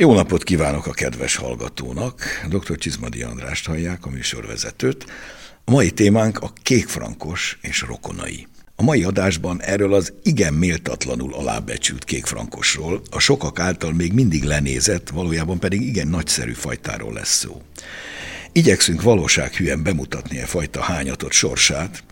Jó napot kívánok a kedves hallgatónak! Dr. Csizmadi Andrást hallják, a műsorvezetőt. A mai témánk a kékfrankos és rokonai. A mai adásban erről az igen méltatlanul alábecsült kékfrankosról, a sokak által még mindig lenézett, valójában pedig igen nagyszerű fajtáról lesz szó. Igyekszünk valósághűen bemutatni e fajta hányatott sorsát,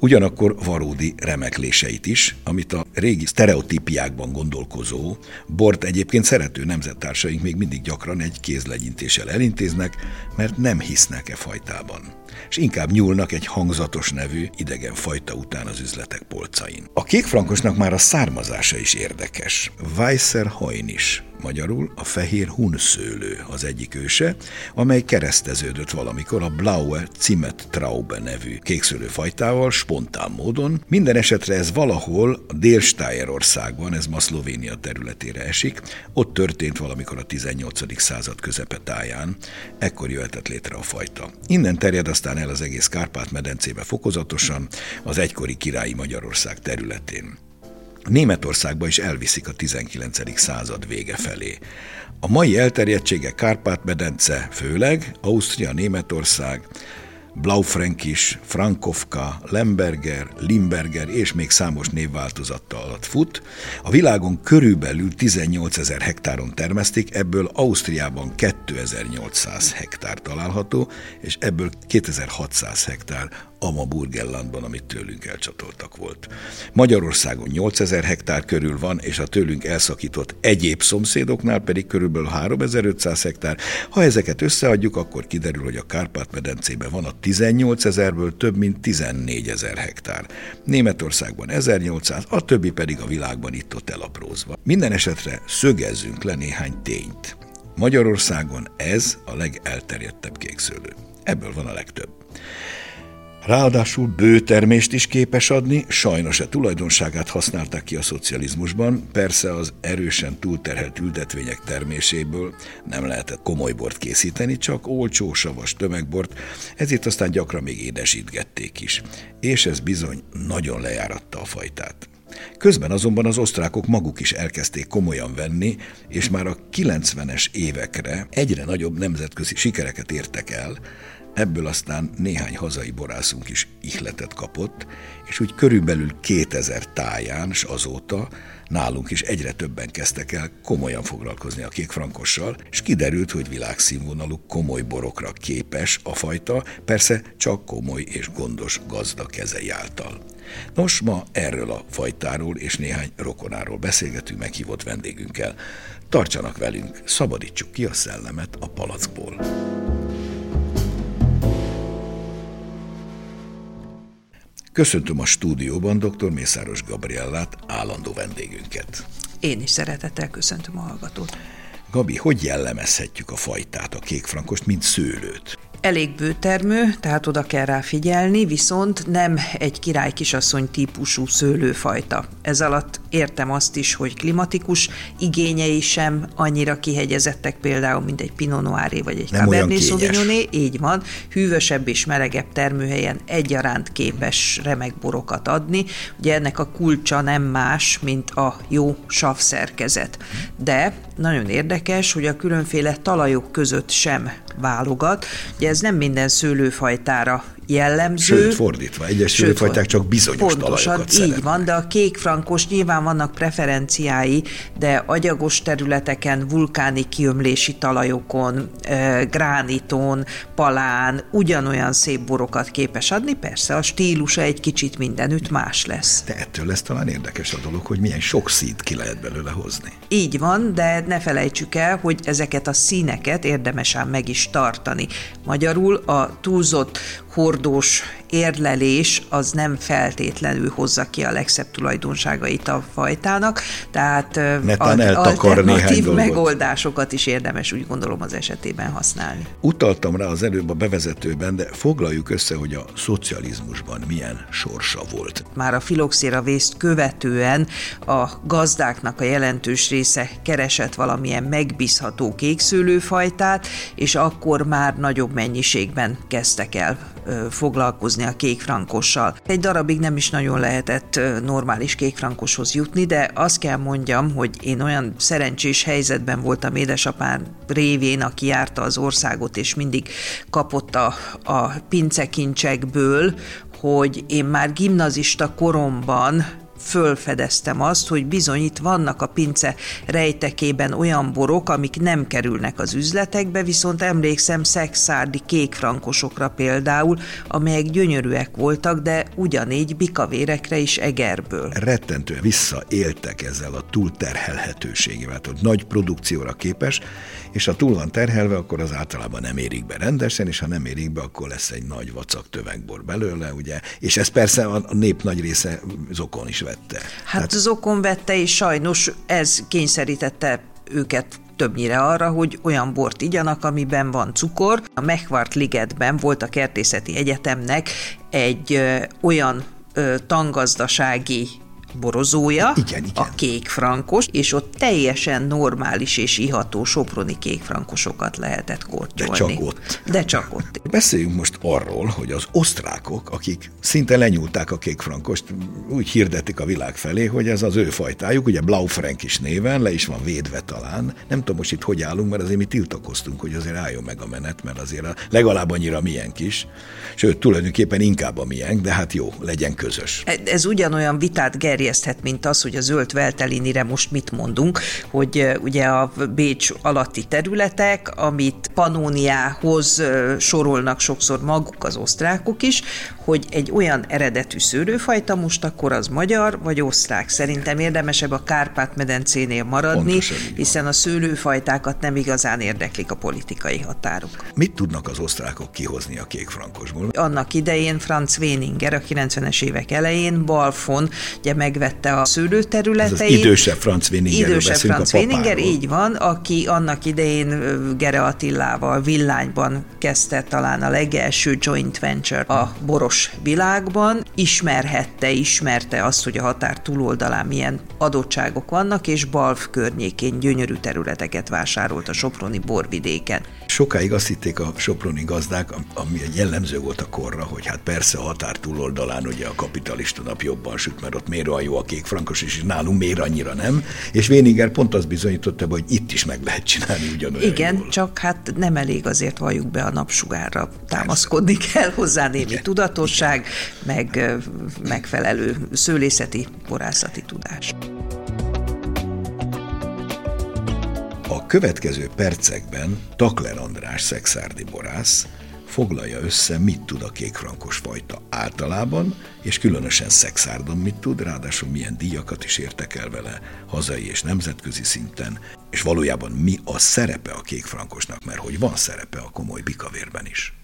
ugyanakkor valódi remekléseit is, amit a régi sztereotípiákban gondolkozó, bort egyébként szerető nemzettársaink még mindig gyakran egy kézlegyintéssel elintéznek, mert nem hisznek e fajtában és inkább nyúlnak egy hangzatos nevű idegen fajta után az üzletek polcain. A kékfrankosnak már a származása is érdekes. Weisser Hojnis, magyarul a fehér hunszőlő az egyik őse, amely kereszteződött valamikor a Blaue Zimmet Traube nevű kékszőlő fajtával spontán módon. Minden esetre ez valahol a dél országban, ez ma Szlovénia területére esik, ott történt valamikor a 18. század közepetáján, ekkor jöhetett létre a fajta. Innen terjed aztán el az egész Kárpát-medencébe fokozatosan, az egykori királyi Magyarország területén. Németországba is elviszik a 19. század vége felé. A mai elterjedtsége Kárpát-medence főleg, Ausztria, Németország, Blaufränkis, Frankovka, Lemberger, Limberger és még számos névváltozattal alatt fut. A világon körülbelül 18 ezer hektáron termesztik, ebből Ausztriában 2800 hektár található, és ebből 2600 hektár Ama Burgenlandban, amit tőlünk elcsatoltak volt. Magyarországon 8000 hektár körül van, és a tőlünk elszakított egyéb szomszédoknál pedig körülbelül 3500 hektár. Ha ezeket összeadjuk, akkor kiderül, hogy a Kárpát-medencében van a 18 ezerből több mint 14 ezer hektár. Németországban 1800, a többi pedig a világban itt-ott elaprózva. Minden esetre szögezzünk le néhány tényt. Magyarországon ez a legelterjedtebb kékszőlő. Ebből van a legtöbb. Ráadásul bőtermést is képes adni, sajnos a tulajdonságát használták ki a szocializmusban, persze az erősen túlterhelt ültetvények terméséből nem lehetett komoly bort készíteni, csak olcsó, savas tömegbort, ezért aztán gyakran még édesítgették is. És ez bizony nagyon lejáratta a fajtát. Közben azonban az osztrákok maguk is elkezdték komolyan venni, és már a 90-es évekre egyre nagyobb nemzetközi sikereket értek el, Ebből aztán néhány hazai borászunk is ihletet kapott, és úgy körülbelül 2000 táján, s azóta nálunk is egyre többen kezdtek el komolyan foglalkozni a kékfrankossal, és kiderült, hogy világszínvonalú komoly borokra képes a fajta, persze csak komoly és gondos gazda kezei által. Nos, ma erről a fajtáról és néhány rokonáról beszélgetünk meghívott vendégünkkel. Tartsanak velünk, szabadítsuk ki a szellemet a palackból. Köszöntöm a stúdióban dr. Mészáros Gabriellát, állandó vendégünket. Én is szeretettel köszöntöm a hallgatót. Gabi, hogy jellemezhetjük a fajtát, a kékfrankost, mint szőlőt? Elég bőtermő, tehát oda kell rá figyelni, viszont nem egy király kisasszony típusú szőlőfajta. Ez alatt értem azt is, hogy klimatikus igényei sem annyira kihegyezettek például, mint egy Pinot Noiré vagy egy Cabernet Sauvignoné, így van, hűvösebb és melegebb termőhelyen egyaránt képes remek borokat adni. Ugye ennek a kulcsa nem más, mint a jó savszerkezet. De nagyon érdekes, hogy a különféle talajok között sem válogat. Ugye ez nem minden szőlőfajtára jellemző. Sőt, fordítva, egyes szőlőfajták csak bizonyos pontosan, talajokat így szeretnek. van, de a kék frankos nyilván vannak preferenciái, de agyagos területeken, vulkáni kiömlési talajokon, grániton, palán ugyanolyan szép borokat képes adni, persze a stílusa egy kicsit mindenütt más lesz. De ettől lesz talán érdekes a dolog, hogy milyen sok színt ki lehet belőle hozni. Így van, de ne felejtsük el, hogy ezeket a színeket érdemes ám meg is tartani. Magyarul a túlzott hordós érlelés az nem feltétlenül hozza ki a legszebb tulajdonságait a fajtának, tehát alternatív megoldásokat is érdemes úgy gondolom az esetében használni. Utaltam rá az előbb a bevezetőben, de foglaljuk össze, hogy a szocializmusban milyen sorsa volt. Már a filoxéra vészt követően a gazdáknak a jelentős része keresett valamilyen megbízható kékszőlőfajtát, és akkor már nagyobb mennyiségben kezdtek el foglalkozni kihozni a kékfrankossal. Egy darabig nem is nagyon lehetett normális kékfrankoshoz jutni, de azt kell mondjam, hogy én olyan szerencsés helyzetben voltam édesapám révén, aki járta az országot, és mindig kapott a, a pincekincsekből, hogy én már gimnazista koromban fölfedeztem azt, hogy bizony itt vannak a pince rejtekében olyan borok, amik nem kerülnek az üzletekbe, viszont emlékszem szexárdi kékfrankosokra például, amelyek gyönyörűek voltak, de ugyanígy bikavérekre is egerből. Rettentően visszaéltek ezzel a túlterhelhetőségével, hogy nagy produkcióra képes, és ha túl van terhelve, akkor az általában nem érik be rendesen, és ha nem érik be, akkor lesz egy nagy vacak tövegbor belőle, ugye, és ez persze a nép nagy része zokon is vette. Hát Tehát... zokon vette, és sajnos ez kényszerítette őket többnyire arra, hogy olyan bort igyanak, amiben van cukor. A Mechvart Ligetben volt a Kertészeti Egyetemnek egy ö, olyan ö, tangazdasági borozója, igen, igen. a kékfrankos, és ott teljesen normális és iható soproni kékfrankosokat lehetett kortyolni. De csak ott. De csak ott. Beszéljünk most arról, hogy az osztrákok, akik szinte lenyúlták a kékfrankost, úgy hirdetik a világ felé, hogy ez az ő fajtájuk, ugye Blaufrank is néven, le is van védve talán. Nem tudom most itt hogy állunk, mert azért mi tiltakoztunk, hogy azért álljon meg a menet, mert azért a, legalább annyira milyen kis. Sőt, tulajdonképpen inkább a milyen, de hát jó, legyen közös. Ez, ez ugyanolyan vitát ger terjeszthet, mint az, hogy a zöld Veltelinire most mit mondunk, hogy ugye a Bécs alatti területek, amit Panóniához sorolnak sokszor maguk az osztrákok is, hogy egy olyan eredetű szőlőfajta most akkor az magyar vagy osztrák. Szerintem érdemesebb a Kárpát-medencénél maradni, Pontosan, hiszen a szőlőfajtákat nem igazán érdeklik a politikai határok. Mit tudnak az osztrákok kihozni a kékfrankosból? Annak idején Franz Weninger a 90-es évek elején Balfon ugye megvette a szőlőterületeit. Ez az idősebb Franz Weninger. Idősebb Franz Weninger, így van, aki annak idején Gere Attilával Villányban kezdte talán a legelső joint venture a boros világban, ismerhette, ismerte azt, hogy a határ túloldalán milyen adottságok vannak, és Balf környékén gyönyörű területeket vásárolt a Soproni borvidéken. Sokáig azt hitték a soproni gazdák, ami egy jellemző volt a korra, hogy hát persze a határ túloldalán ugye a kapitalista nap jobban süt, mert ott miért olyan jó a kék frankos, és nálunk miért annyira nem. És Véninger pont azt bizonyította, hogy itt is meg lehet csinálni ugyanolyan Igen, jól. csak hát nem elég azért valljuk be a napsugárra, támaszkodni kell hozzá némi tudatosság, meg megfelelő szőlészeti, borászati tudás. A következő percekben Takler András szexárdi borász foglalja össze, mit tud a kékfrankos fajta általában, és különösen szexárdon mit tud, ráadásul milyen díjakat is értek el vele hazai és nemzetközi szinten, és valójában mi a szerepe a kékfrankosnak, mert hogy van szerepe a komoly bikavérben is.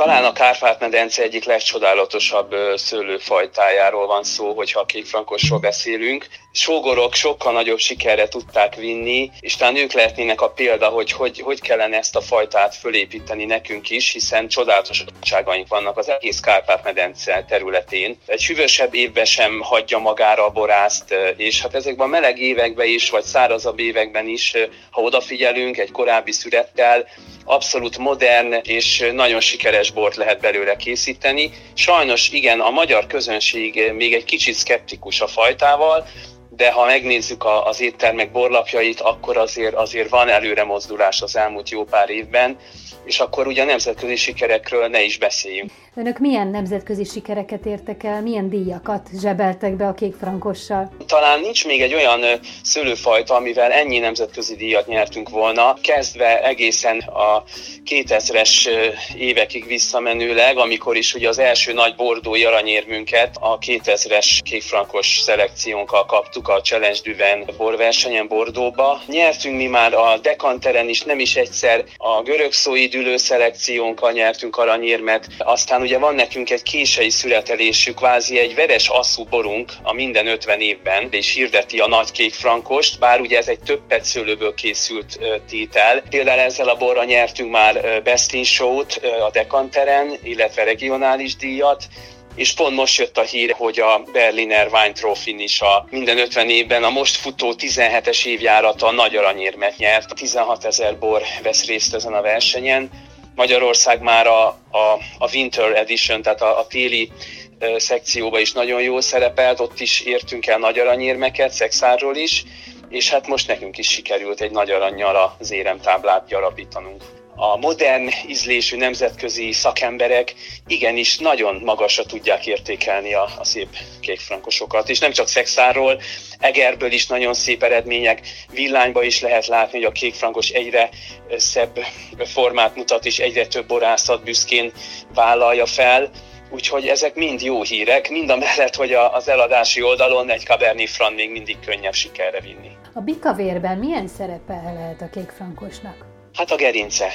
Talán a Kárpát-medence egyik legcsodálatosabb szőlőfajtájáról van szó, hogyha a kékfrankosról beszélünk. Sógorok sokkal nagyobb sikerre tudták vinni, és talán ők lehetnének a példa, hogy hogy, hogy kellene ezt a fajtát fölépíteni nekünk is, hiszen csodálatos adottságaink vannak az egész Kárpát-medence területén. Egy hűvösebb évben sem hagyja magára a borászt, és hát ezekben a meleg években is, vagy szárazabb években is, ha odafigyelünk egy korábbi szürettel, abszolút modern és nagyon sikeres bort lehet belőle készíteni. Sajnos igen, a magyar közönség még egy kicsit szkeptikus a fajtával, de ha megnézzük az éttermek borlapjait, akkor azért, azért van előre mozdulás az elmúlt jó pár évben, és akkor ugye a nemzetközi sikerekről ne is beszéljünk. Önök milyen nemzetközi sikereket értek el, milyen díjakat zsebeltek be a kékfrankossal? Talán nincs még egy olyan szőlőfajta, amivel ennyi nemzetközi díjat nyertünk volna, kezdve egészen a 2000-es évekig visszamenőleg, amikor is ugye az első nagy bordói aranyérmünket a 2000-es kékfrankos szelekciónkkal kaptuk a Challenge Duven borversenyen Bordóba. Nyertünk mi már a Dekanteren is, nem is egyszer a görög szóidülő szelekciónkkal nyertünk aranyérmet, aztán aztán ugye van nekünk egy kései születelésű, kvázi egy veres asszú a minden 50 évben, és hirdeti a nagy kék frankost, bár ugye ez egy több petszőlőből készült tétel. Például ezzel a borra nyertünk már Best in Show-t a Dekanteren, illetve regionális díjat, és pont most jött a hír, hogy a Berliner Wine Trophy is a minden 50 évben a most futó 17-es évjárata a nagy aranyérmet nyert. 16 ezer bor vesz részt ezen a versenyen, Magyarország már a, a, a Winter Edition, tehát a, a téli szekcióba is nagyon jól szerepelt, ott is értünk el nagy aranyérmeket, szexárról is, és hát most nekünk is sikerült egy nagy aranyjal az éremtáblát gyarapítanunk a modern ízlésű nemzetközi szakemberek igenis nagyon magasra tudják értékelni a, a szép kékfrankosokat. És nem csak szexáról, Egerből is nagyon szép eredmények, villányba is lehet látni, hogy a kékfrankos egyre szebb formát mutat, és egyre több borászat büszkén vállalja fel. Úgyhogy ezek mind jó hírek, mind a mellett, hogy az eladási oldalon egy Cabernet Franc még mindig könnyebb sikerre vinni. A bikavérben milyen szerepe lehet a kékfrankosnak? Hát a gerince.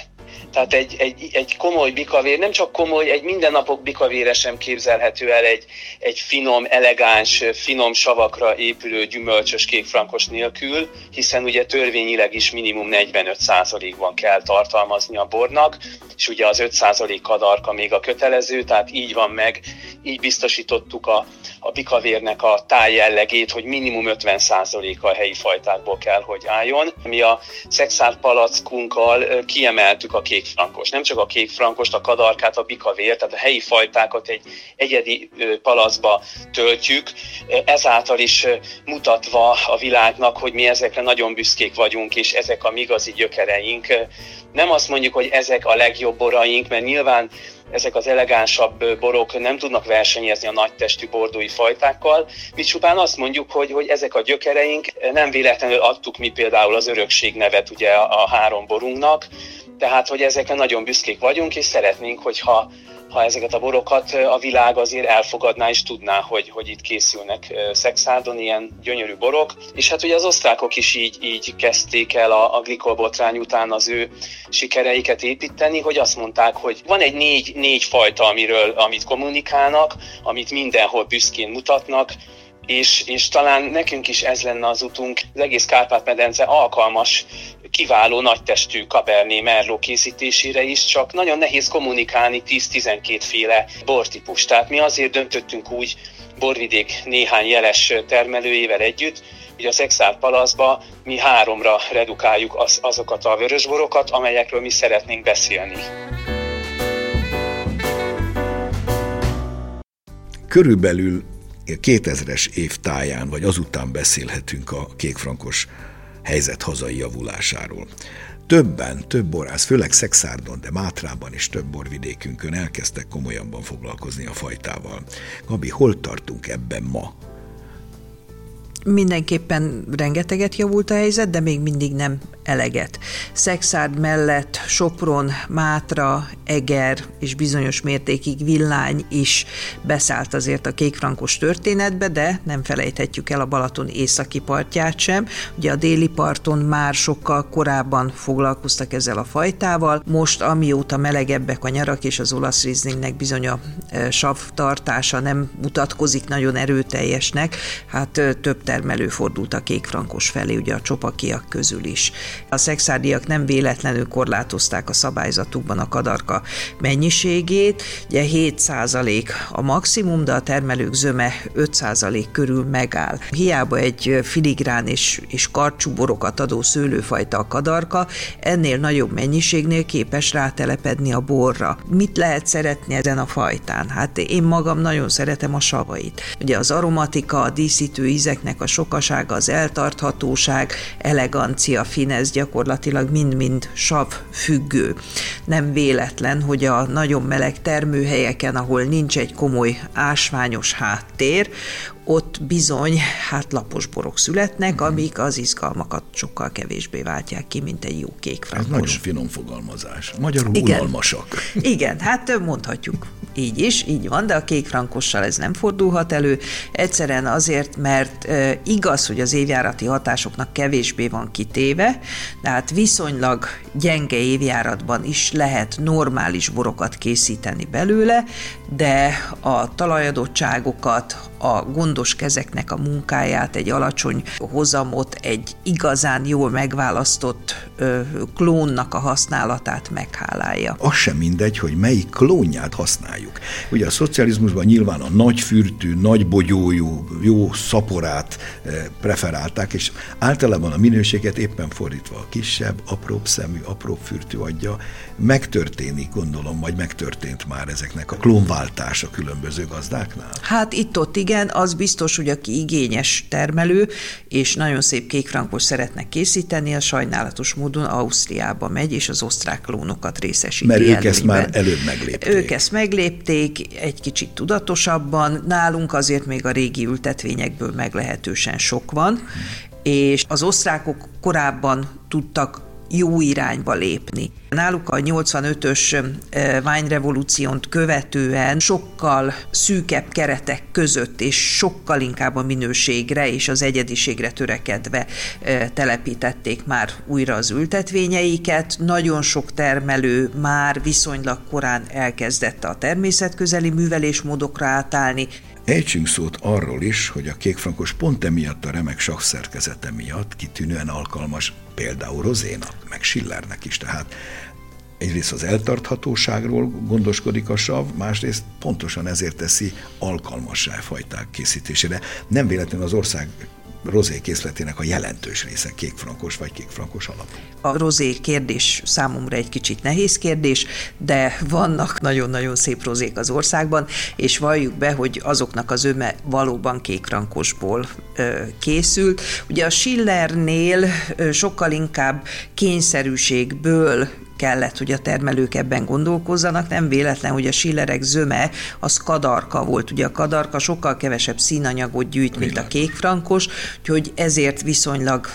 Tehát egy, egy, egy komoly bikavér, nem csak komoly, egy mindennapok bikavére sem képzelhető el egy, egy finom, elegáns, finom savakra épülő gyümölcsös kékfrankos nélkül, hiszen ugye törvényileg is minimum 45%-ban kell tartalmazni a bornak, és ugye az 5% kadarka még a kötelező, tehát így van meg, így biztosítottuk a, a bikavérnek a tájjellegét, hogy minimum 50%-a a helyi fajtákból kell, hogy álljon. Mi a szexár palackunkkal kiemeltük a kék frankos. Nem csak a kék frankost, a kadarkát, a bikavér, tehát a helyi fajtákat egy egyedi palacba töltjük, ezáltal is mutatva a világnak, hogy mi ezekre nagyon büszkék vagyunk, és ezek a mi igazi gyökereink. Nem azt mondjuk, hogy ezek a legjobb boraink, mert nyilván ezek az elegánsabb borok nem tudnak versenyezni a nagytestű bordói fajtákkal. Mi csupán azt mondjuk, hogy, hogy ezek a gyökereink nem véletlenül adtuk mi például az örökség nevet ugye a három borunknak, tehát, hogy ezekre nagyon büszkék vagyunk, és szeretnénk, hogyha ha ezeket a borokat a világ azért elfogadná és tudná, hogy, hogy itt készülnek szexárdon ilyen gyönyörű borok. És hát ugye az osztrákok is így, így kezdték el a, a glikolbotrány után az ő sikereiket építeni, hogy azt mondták, hogy van egy négy, négy fajta, amiről, amit kommunikálnak, amit mindenhol büszkén mutatnak, és, és talán nekünk is ez lenne az utunk. Az egész Kárpát-medence alkalmas, kiváló nagytestű Cabernet Merlot készítésére is, csak nagyon nehéz kommunikálni 10-12 féle bortípus. Tehát mi azért döntöttünk úgy borvidék néhány jeles termelőjével együtt, hogy az Exár Palaszba mi háromra redukáljuk az, azokat a vörösborokat, amelyekről mi szeretnénk beszélni. Körülbelül 2000-es év táján, vagy azután beszélhetünk a kékfrankos helyzet hazai javulásáról. Többen, több borász, főleg Szexárdon, de Mátrában is több borvidékünkön elkezdtek komolyabban foglalkozni a fajtával. Gabi, hol tartunk ebben ma? Mindenképpen rengeteget javult a helyzet, de még mindig nem eleget. Szexárd mellett Sopron, Mátra, Eger és bizonyos mértékig Villány is beszállt azért a kékfrankos történetbe, de nem felejthetjük el a Balaton északi partját sem. Ugye a déli parton már sokkal korábban foglalkoztak ezzel a fajtával. Most, amióta melegebbek a nyarak és az olasz rizlingnek bizony a e, sav tartása nem mutatkozik nagyon erőteljesnek, hát e, több termelő fordult a kékfrankos felé, ugye a csopakiak közül is. A szexárdiak nem véletlenül korlátozták a szabályzatukban a kadarka mennyiségét, ugye 7% a maximum, de a termelők zöme 5% körül megáll. Hiába egy filigrán és, és karcsú borokat adó szőlőfajta a kadarka, ennél nagyobb mennyiségnél képes rátelepedni a borra. Mit lehet szeretni ezen a fajtán? Hát én magam nagyon szeretem a savait. Ugye az aromatika, a díszítő ízeknek a sokasága, az eltarthatóság, elegancia, finez, ez gyakorlatilag mind-mind sav függő. Nem véletlen, hogy a nagyon meleg termőhelyeken, ahol nincs egy komoly ásványos háttér, ott bizony hát lapos borok születnek, amik az izgalmakat sokkal kevésbé váltják ki, mint egy jó kék frankos. Ez nagyon finom fogalmazás. Magyarul Igen. unalmasak. Igen, hát mondhatjuk így is, így van, de a kék frankossal ez nem fordulhat elő. Egyszerűen azért, mert igaz, hogy az évjárati hatásoknak kevésbé van kitéve, tehát viszonylag gyenge évjáratban is lehet normális borokat készíteni belőle, de a talajadottságokat, a gondos kezeknek a munkáját, egy alacsony hozamot, egy igazán jól megválasztott ö, klónnak a használatát meghálálja. Az sem mindegy, hogy melyik klónját használjuk. Ugye a szocializmusban nyilván a nagy fürtű, nagy bogyójú, jó szaporát preferálták, és általában a minőséget éppen fordítva a kisebb, apróbb szemű, apróbb fürtű adja, megtörténik, gondolom, vagy megtörtént már ezeknek a klónváltása különböző gazdáknál? Hát itt-ott igen, az biztos, hogy aki igényes termelő, és nagyon szép kékfrankos szeretne készíteni, a sajnálatos módon Ausztriába megy, és az osztrák klónokat részesíti Mert ők előnyben. ezt már előbb meglépték. Ők ezt meglépték, egy kicsit tudatosabban, nálunk azért még a régi ültetvényekből meglehetősen sok van, hmm. és az osztrákok korábban tudtak jó irányba lépni. Náluk a 85-ös ványrevolúciót követően sokkal szűkebb keretek között és sokkal inkább a minőségre és az egyediségre törekedve telepítették már újra az ültetvényeiket. Nagyon sok termelő már viszonylag korán elkezdett a természetközeli művelésmódokra átállni, Ejtsünk szót arról is, hogy a kékfrankos pont emiatt a remek szerkezete miatt kitűnően alkalmas például Rozénak, meg Schillernek is, tehát egyrészt az eltarthatóságról gondoskodik a sav, másrészt pontosan ezért teszi alkalmassá fajták készítésére. Nem véletlenül az ország rozé készletének a jelentős része kékfrankos vagy kékfrankos alapú. A rozé kérdés számomra egy kicsit nehéz kérdés, de vannak nagyon-nagyon szép rozék az országban, és valljuk be, hogy azoknak az öme valóban kékfrankosból ö, készült. Ugye a Schillernél ö, sokkal inkább kényszerűségből kellett, hogy a termelők ebben gondolkozzanak. Nem véletlen, hogy a Schillerek zöme az kadarka volt. Ugye a kadarka sokkal kevesebb színanyagot gyűjt, mint a kékfrankos, úgyhogy ezért viszonylag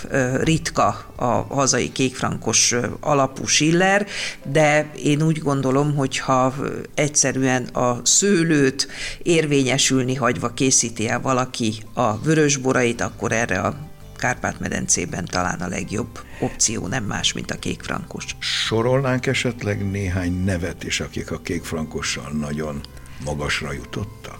ritka a hazai kékfrankos alapú Schiller, de én úgy gondolom, hogy ha egyszerűen a szőlőt érvényesülni hagyva készíti el valaki a vörösborait, akkor erre a Kárpát-medencében talán a legjobb opció, nem más, mint a kékfrankos. Sorolnánk esetleg néhány nevet is, akik a kékfrankossal nagyon magasra jutottak?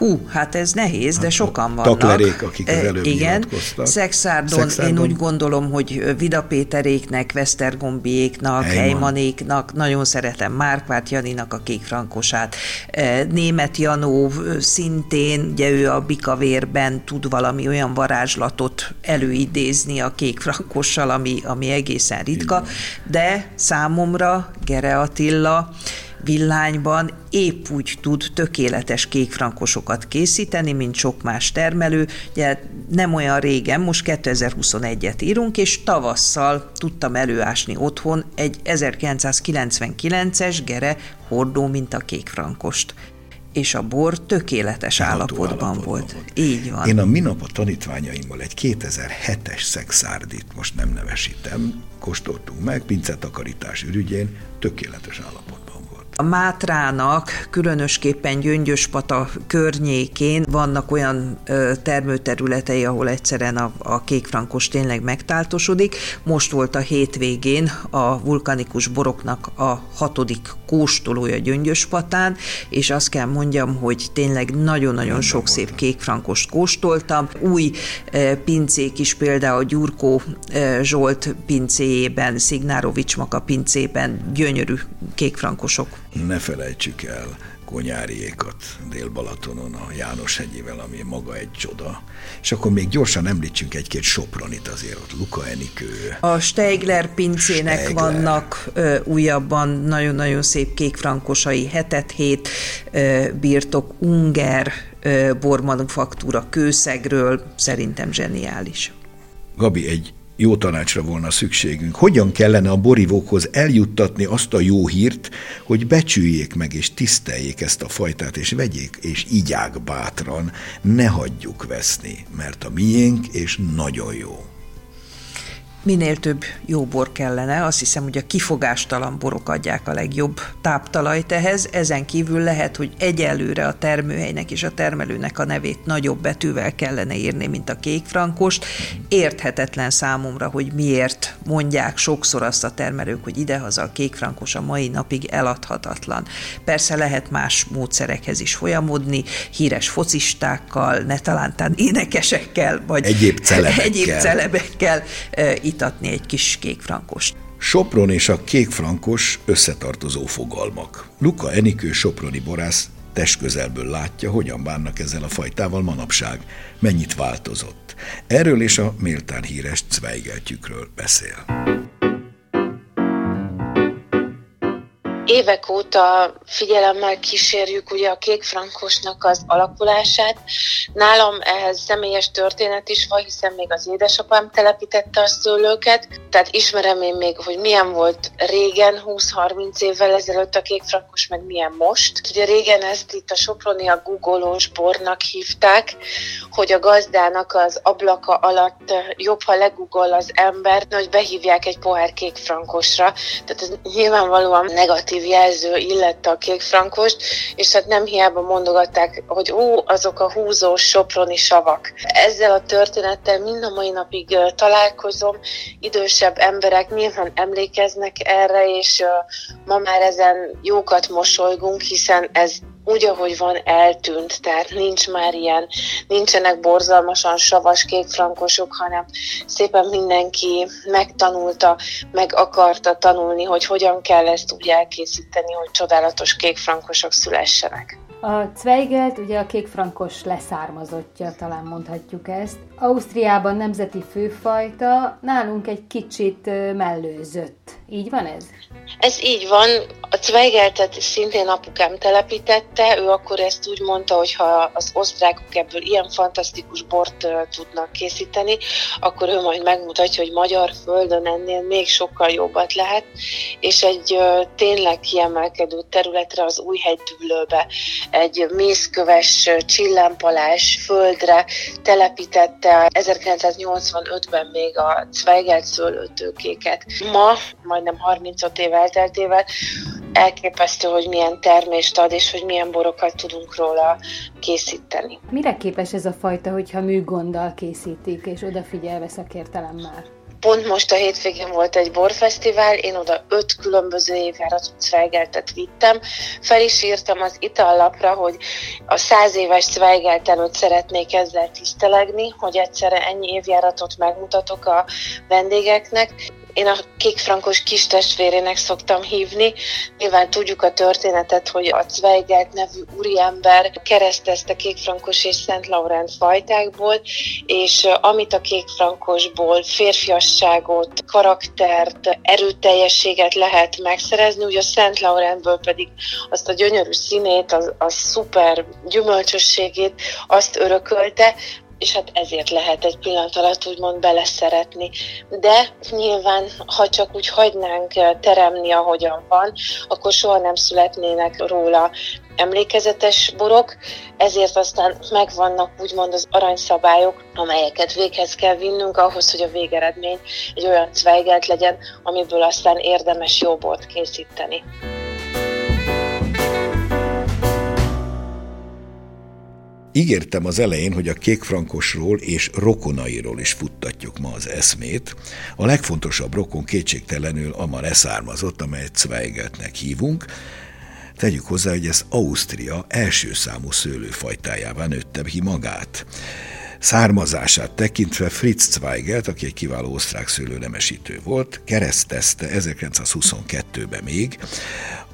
Hú, hát ez nehéz, de hát sokan vannak. Taklerék, akik az e, előbb Igen, Szexárdon, Szexárdon, én úgy gondolom, hogy Vida Péteréknek, Vesztergombiéknak, Heymanéknak, nagyon szeretem Márkvát Janinak a kékfrankosát. E, Német Janó szintén, ugye ő a bikavérben tud valami olyan varázslatot előidézni a kékfrankossal, ami, ami egészen ritka, de számomra Gere Attila, villányban épp úgy tud tökéletes kékfrankosokat készíteni, mint sok más termelő. Ugye nem olyan régen, most 2021-et írunk, és tavasszal tudtam előásni otthon egy 1999-es gere hordó, mint a kékfrankost és a bor tökéletes állapotban, állapotban volt. volt. Így van. Én a minap a tanítványaimmal egy 2007-es szexárdit, most nem nevesítem, kóstoltunk meg, pincetakarítás ürügyén, tökéletes állapotban. A Mátrának, különösképpen Gyöngyöspata környékén vannak olyan termőterületei, ahol egyszerűen a, a kékfrankos tényleg megtáltosodik. Most volt a hétvégén a vulkanikus boroknak a hatodik kóstolója Gyöngyöspatán, és azt kell mondjam, hogy tényleg nagyon-nagyon sok szép kékfrankost kóstoltam. Új pincék is például Gyurkó Zsolt pincéjében, Szignárovics Maka pincében gyönyörű kékfrankosok ne felejtsük el Konyáriékat Dél-Balatonon, a János hegyével, ami maga egy csoda. És akkor még gyorsan említsünk egy-két Sopronit azért, ott Luka Enikő. A Steigler pincének Steigler. vannak ö, újabban nagyon-nagyon szép kékfrankosai, hetet hét ö, birtok, Unger, ö, bormanufaktúra kőszegről, szerintem zseniális. Gabi, egy jó tanácsra volna szükségünk. Hogyan kellene a borivókhoz eljuttatni azt a jó hírt, hogy becsüljék meg és tiszteljék ezt a fajtát, és vegyék, és igyák bátran, ne hagyjuk veszni, mert a miénk, és nagyon jó. Minél több jó bor kellene, azt hiszem, hogy a kifogástalan borok adják a legjobb táptalajt ehhez. Ezen kívül lehet, hogy egyelőre a termőhelynek és a termelőnek a nevét nagyobb betűvel kellene írni, mint a kékfrankost. Érthetetlen számomra, hogy miért mondják sokszor azt a termelők, hogy idehaza a kékfrankos a mai napig eladhatatlan. Persze lehet más módszerekhez is folyamodni, híres focistákkal, ne talántán énekesekkel, vagy egyéb celebekkel, egyéb celebekkel itatni egy kis kékfrankost. Sopron és a kékfrankos összetartozó fogalmak. Luka Enikő soproni borász testközelből látja, hogyan bánnak ezzel a fajtával manapság, mennyit változott. Erről és a méltán híres Zweigeltjükről beszél. Évek óta figyelemmel kísérjük ugye a kék frankosnak az alakulását. Nálam ehhez személyes történet is van, hiszen még az édesapám telepítette a szőlőket, tehát ismerem én még, hogy milyen volt régen, 20-30 évvel ezelőtt a kék frankos, meg milyen most. Ugye régen ezt itt a Soproni a googolós bornak hívták, hogy a gazdának az ablaka alatt jobb, ha legugol az ember, hogy behívják egy pohár kék frankosra. Tehát ez nyilvánvalóan negatív pozitív jelző illette a kékfrankost, és hát nem hiába mondogatták, hogy ó, azok a húzós soproni savak. Ezzel a történettel mind a mai napig találkozom, idősebb emberek nyilván emlékeznek erre, és ma már ezen jókat mosolygunk, hiszen ez úgy, ahogy van, eltűnt, tehát nincs már ilyen, nincsenek borzalmasan savas kékfrankosok, hanem szépen mindenki megtanulta, meg akarta tanulni, hogy hogyan kell ezt úgy elkészíteni, hogy csodálatos kékfrankosok szülessenek. A Zweigelt ugye a kékfrankos leszármazottja, talán mondhatjuk ezt. Ausztriában nemzeti főfajta, nálunk egy kicsit mellőzött. Így van ez? Ez így van. A Zweigeltet szintén apukám telepítette, ő akkor ezt úgy mondta, hogy ha az osztrákok ebből ilyen fantasztikus bort tudnak készíteni, akkor ő majd megmutatja, hogy magyar földön ennél még sokkal jobbat lehet, és egy tényleg kiemelkedő területre, az Újhegydűlőbe, egy mészköves, csillámpalás földre telepítette 1985-ben még a Zweigelt szőlőtőkéket. Ma, majdnem 35 év elteltével, elképesztő, hogy milyen termést ad, és hogy milyen borokat tudunk róla készíteni. Mire képes ez a fajta, hogyha műgonddal készítik, és odafigyelve szakértelemmel? Pont most a hétvégén volt egy borfesztivál, én oda öt különböző évjáratot Zweigeltet vittem. Fel is írtam az itallapra, hogy a száz éves Zweigelt előtt szeretnék ezzel tisztelegni, hogy egyszerre ennyi évjáratot megmutatok a vendégeknek én a kékfrankos kis testvérének szoktam hívni. Nyilván tudjuk a történetet, hogy a Zweigelt nevű úriember keresztezte kékfrankos és Szent Laurent fajtákból, és amit a kékfrankosból férfiasságot, karaktert, erőteljességet lehet megszerezni, ugye a Szent Laurentből pedig azt a gyönyörű színét, a, a szuper gyümölcsösségét, azt örökölte, és hát ezért lehet egy pillanat alatt úgymond beleszeretni. De nyilván, ha csak úgy hagynánk eh, teremni, ahogyan van, akkor soha nem születnének róla emlékezetes borok, ezért aztán megvannak úgymond az aranyszabályok, amelyeket véghez kell vinnünk ahhoz, hogy a végeredmény egy olyan Zweigelt legyen, amiből aztán érdemes jó bort készíteni. Ígértem az elején, hogy a kékfrankosról és rokonairól is futtatjuk ma az eszmét. A legfontosabb rokon kétségtelenül a ma leszármazott, amelyet Zweigeltnek hívunk. Tegyük hozzá, hogy ez Ausztria első számú szőlőfajtájává nőtte ki magát. Származását tekintve Fritz Zweigelt, aki egy kiváló osztrák szőlőnemesítő volt, keresztezte 1922-ben még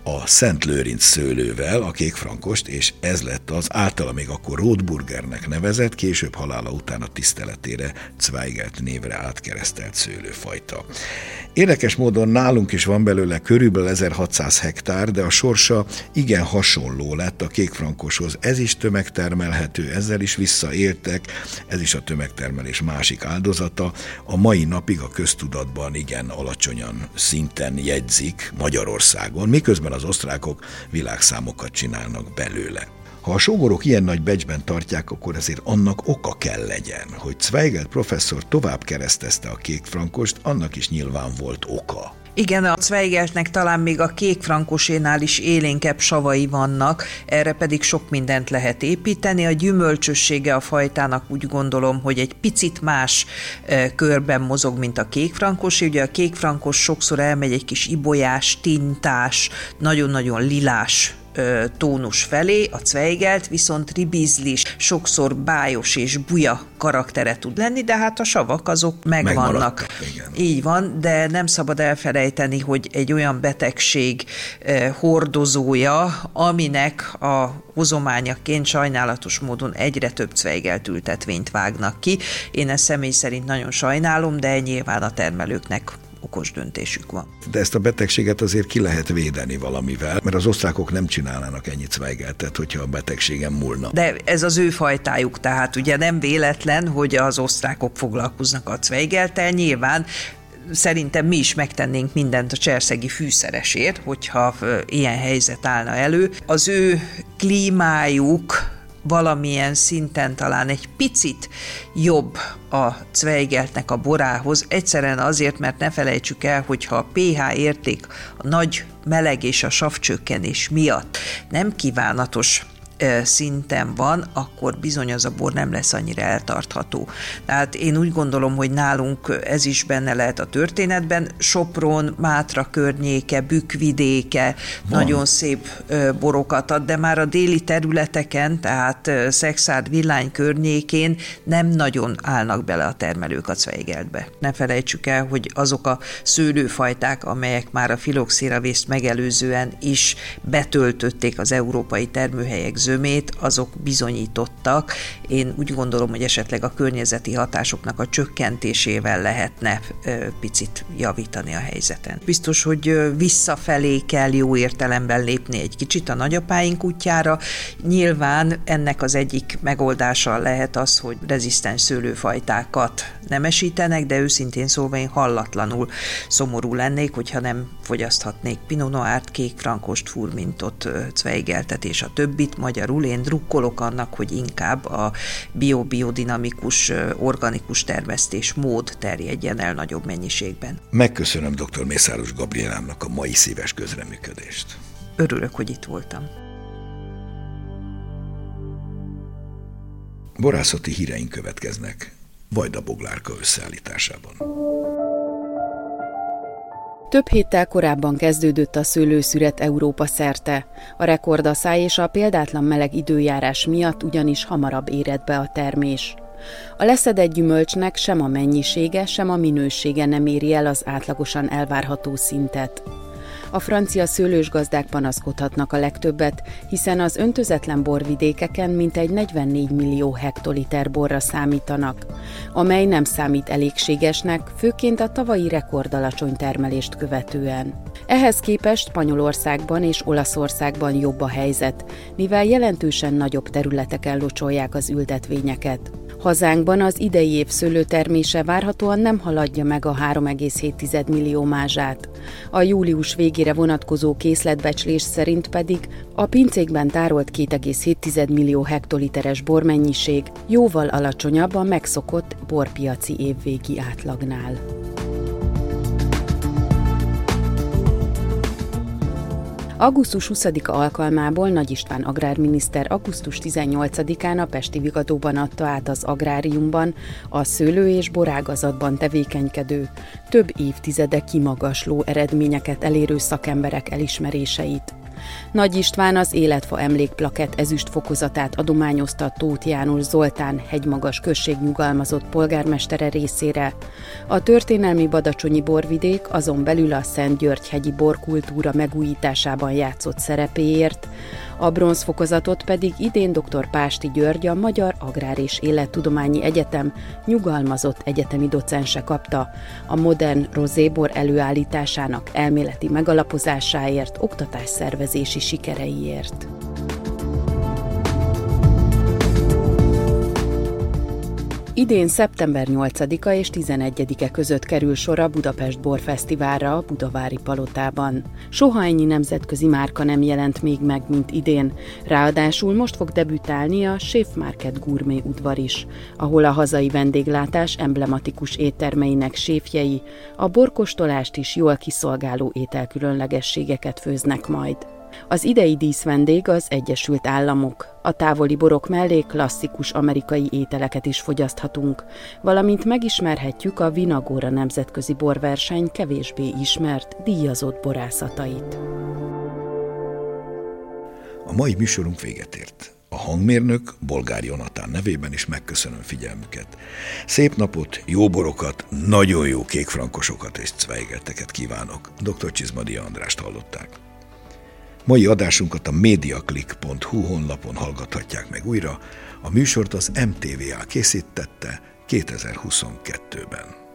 a Szent Lőrinc szőlővel a kékfrankost, és ez lett az általa még akkor Rotburgernek nevezett, később halála után a tiszteletére Zweigelt névre átkeresztelt szőlőfajta. Érdekes módon nálunk is van belőle körülbelül 1600 hektár, de a sorsa igen hasonló lett a kékfrankoshoz. Ez is tömegtermelhető, ezzel is visszaértek, ez is a tömegtermelés másik áldozata. A mai napig a köztudatban igen alacsonyan szinten jegyzik Magyarországon, miközben az osztrákok világszámokat csinálnak belőle. Ha a sógorok ilyen nagy becsben tartják, akkor ezért annak oka kell legyen, hogy Zweigelt professzor tovább keresztezte a kék frankost, annak is nyilván volt oka. Igen, a Zweigeltnek talán még a kék frankosénál is élénkebb savai vannak, erre pedig sok mindent lehet építeni. A gyümölcsössége a fajtának úgy gondolom, hogy egy picit más e, körben mozog, mint a kék frankosé. Ugye a kék frankos sokszor elmegy egy kis ibolyás, tintás, nagyon-nagyon lilás tónus felé, a Zweigelt viszont ribizlis, sokszor bájos és buja karaktere tud lenni, de hát a savak azok megvannak. Így van, de nem szabad elfelejteni, hogy egy olyan betegség hordozója, aminek a hozományaként sajnálatos módon egyre több Zweigelt ültetvényt vágnak ki. Én ezt személy szerint nagyon sajnálom, de nyilván a termelőknek okos döntésük van. De ezt a betegséget azért ki lehet védeni valamivel, mert az osztrákok nem csinálnának ennyit Zweigeltet, hogyha a betegségen múlna. De ez az ő fajtájuk, tehát ugye nem véletlen, hogy az osztrákok foglalkoznak a Zweigeltel, nyilván szerintem mi is megtennénk mindent a cserszegi fűszeresért, hogyha ilyen helyzet állna elő. Az ő klímájuk valamilyen szinten talán egy picit jobb a Zweigeltnek a borához, egyszerűen azért, mert ne felejtsük el, hogyha a pH érték a nagy meleg és a savcsökkenés miatt nem kívánatos szinten van, akkor bizony az a bor nem lesz annyira eltartható. Tehát én úgy gondolom, hogy nálunk ez is benne lehet a történetben. Sopron, Mátra környéke, Bükkvidéke van. nagyon szép borokat ad, de már a déli területeken, tehát Szexárd villány környékén nem nagyon állnak bele a termelők a Zweigeltbe. Ne felejtsük el, hogy azok a szőlőfajták, amelyek már a filoxéravészt megelőzően is betöltötték az európai termőhelyek zömét, azok bizonyítottak. Én úgy gondolom, hogy esetleg a környezeti hatásoknak a csökkentésével lehetne picit javítani a helyzeten. Biztos, hogy visszafelé kell jó értelemben lépni egy kicsit a nagyapáink útjára. Nyilván ennek az egyik megoldása lehet az, hogy rezisztens szőlőfajtákat nemesítenek, de őszintén szólva én hallatlanul szomorú lennék, hogyha nem fogyaszthatnék Pinot Noirt, kék frankost, furmintot, Zweigeltet és a többit, magyarul én drukkolok annak, hogy inkább a biobiodinamikus, organikus termesztés mód terjedjen el nagyobb mennyiségben. Megköszönöm dr. Mészáros Gabrielámnak a mai szíves közreműködést. Örülök, hogy itt voltam. Borászati híreink következnek. Vajda Boglárka összeállításában. Több héttel korábban kezdődött a szőlőszüret Európa szerte. A rekordaszály és a példátlan meleg időjárás miatt ugyanis hamarabb éred be a termés. A leszedett gyümölcsnek sem a mennyisége, sem a minősége nem éri el az átlagosan elvárható szintet. A francia szőlős gazdák panaszkodhatnak a legtöbbet, hiszen az öntözetlen borvidékeken mintegy 44 millió hektoliter borra számítanak, amely nem számít elégségesnek, főként a tavalyi rekordalacsony termelést követően. Ehhez képest Spanyolországban és Olaszországban jobb a helyzet, mivel jelentősen nagyobb területeken locsolják az ültetvényeket. Hazánkban az idei év szőlőtermése várhatóan nem haladja meg a 3,7 millió mázsát. A július végére vonatkozó készletbecslés szerint pedig a pincékben tárolt 2,7 millió hektoliteres bormennyiség jóval alacsonyabb a megszokott borpiaci évvégi átlagnál. Augusztus 20-a alkalmából Nagy István agrárminiszter augusztus 18-án a Pesti Vigadóban adta át az agráriumban a szőlő- és borágazatban tevékenykedő, több évtizede kimagasló eredményeket elérő szakemberek elismeréseit. Nagy István az Életfa emlékplakett ezüst fokozatát adományozta Tóth János Zoltán hegymagas község nyugalmazott polgármestere részére. A történelmi badacsonyi borvidék azon belül a Szent György hegyi borkultúra megújításában játszott szerepéért, a bronzfokozatot pedig idén dr. Pásti György, a Magyar Agrár és Élettudományi Egyetem nyugalmazott egyetemi docense kapta a modern rozébor előállításának elméleti megalapozásáért, oktatásszervezési sikereiért. Idén szeptember 8-a és 11-e között kerül sor a Budapest Borfesztiválra a Budavári Palotában. Soha ennyi nemzetközi márka nem jelent még meg, mint idén. Ráadásul most fog debütálni a Chef Market Gourmet udvar is, ahol a hazai vendéglátás emblematikus éttermeinek séfjei a borkostolást is jól kiszolgáló ételkülönlegességeket főznek majd. Az idei díszvendég az Egyesült Államok. A távoli borok mellé klasszikus amerikai ételeket is fogyaszthatunk, valamint megismerhetjük a Vinagóra nemzetközi borverseny kevésbé ismert, díjazott borászatait. A mai műsorunk véget ért. A hangmérnök Bolgár Jonatán nevében is megköszönöm figyelmüket. Szép napot, jó borokat, nagyon jó kékfrankosokat és cveigelteket kívánok. Dr. Csizmadia Andrást hallották. Mai adásunkat a mediaclick.hu honlapon hallgathatják meg újra. A műsort az MTVA készítette 2022-ben.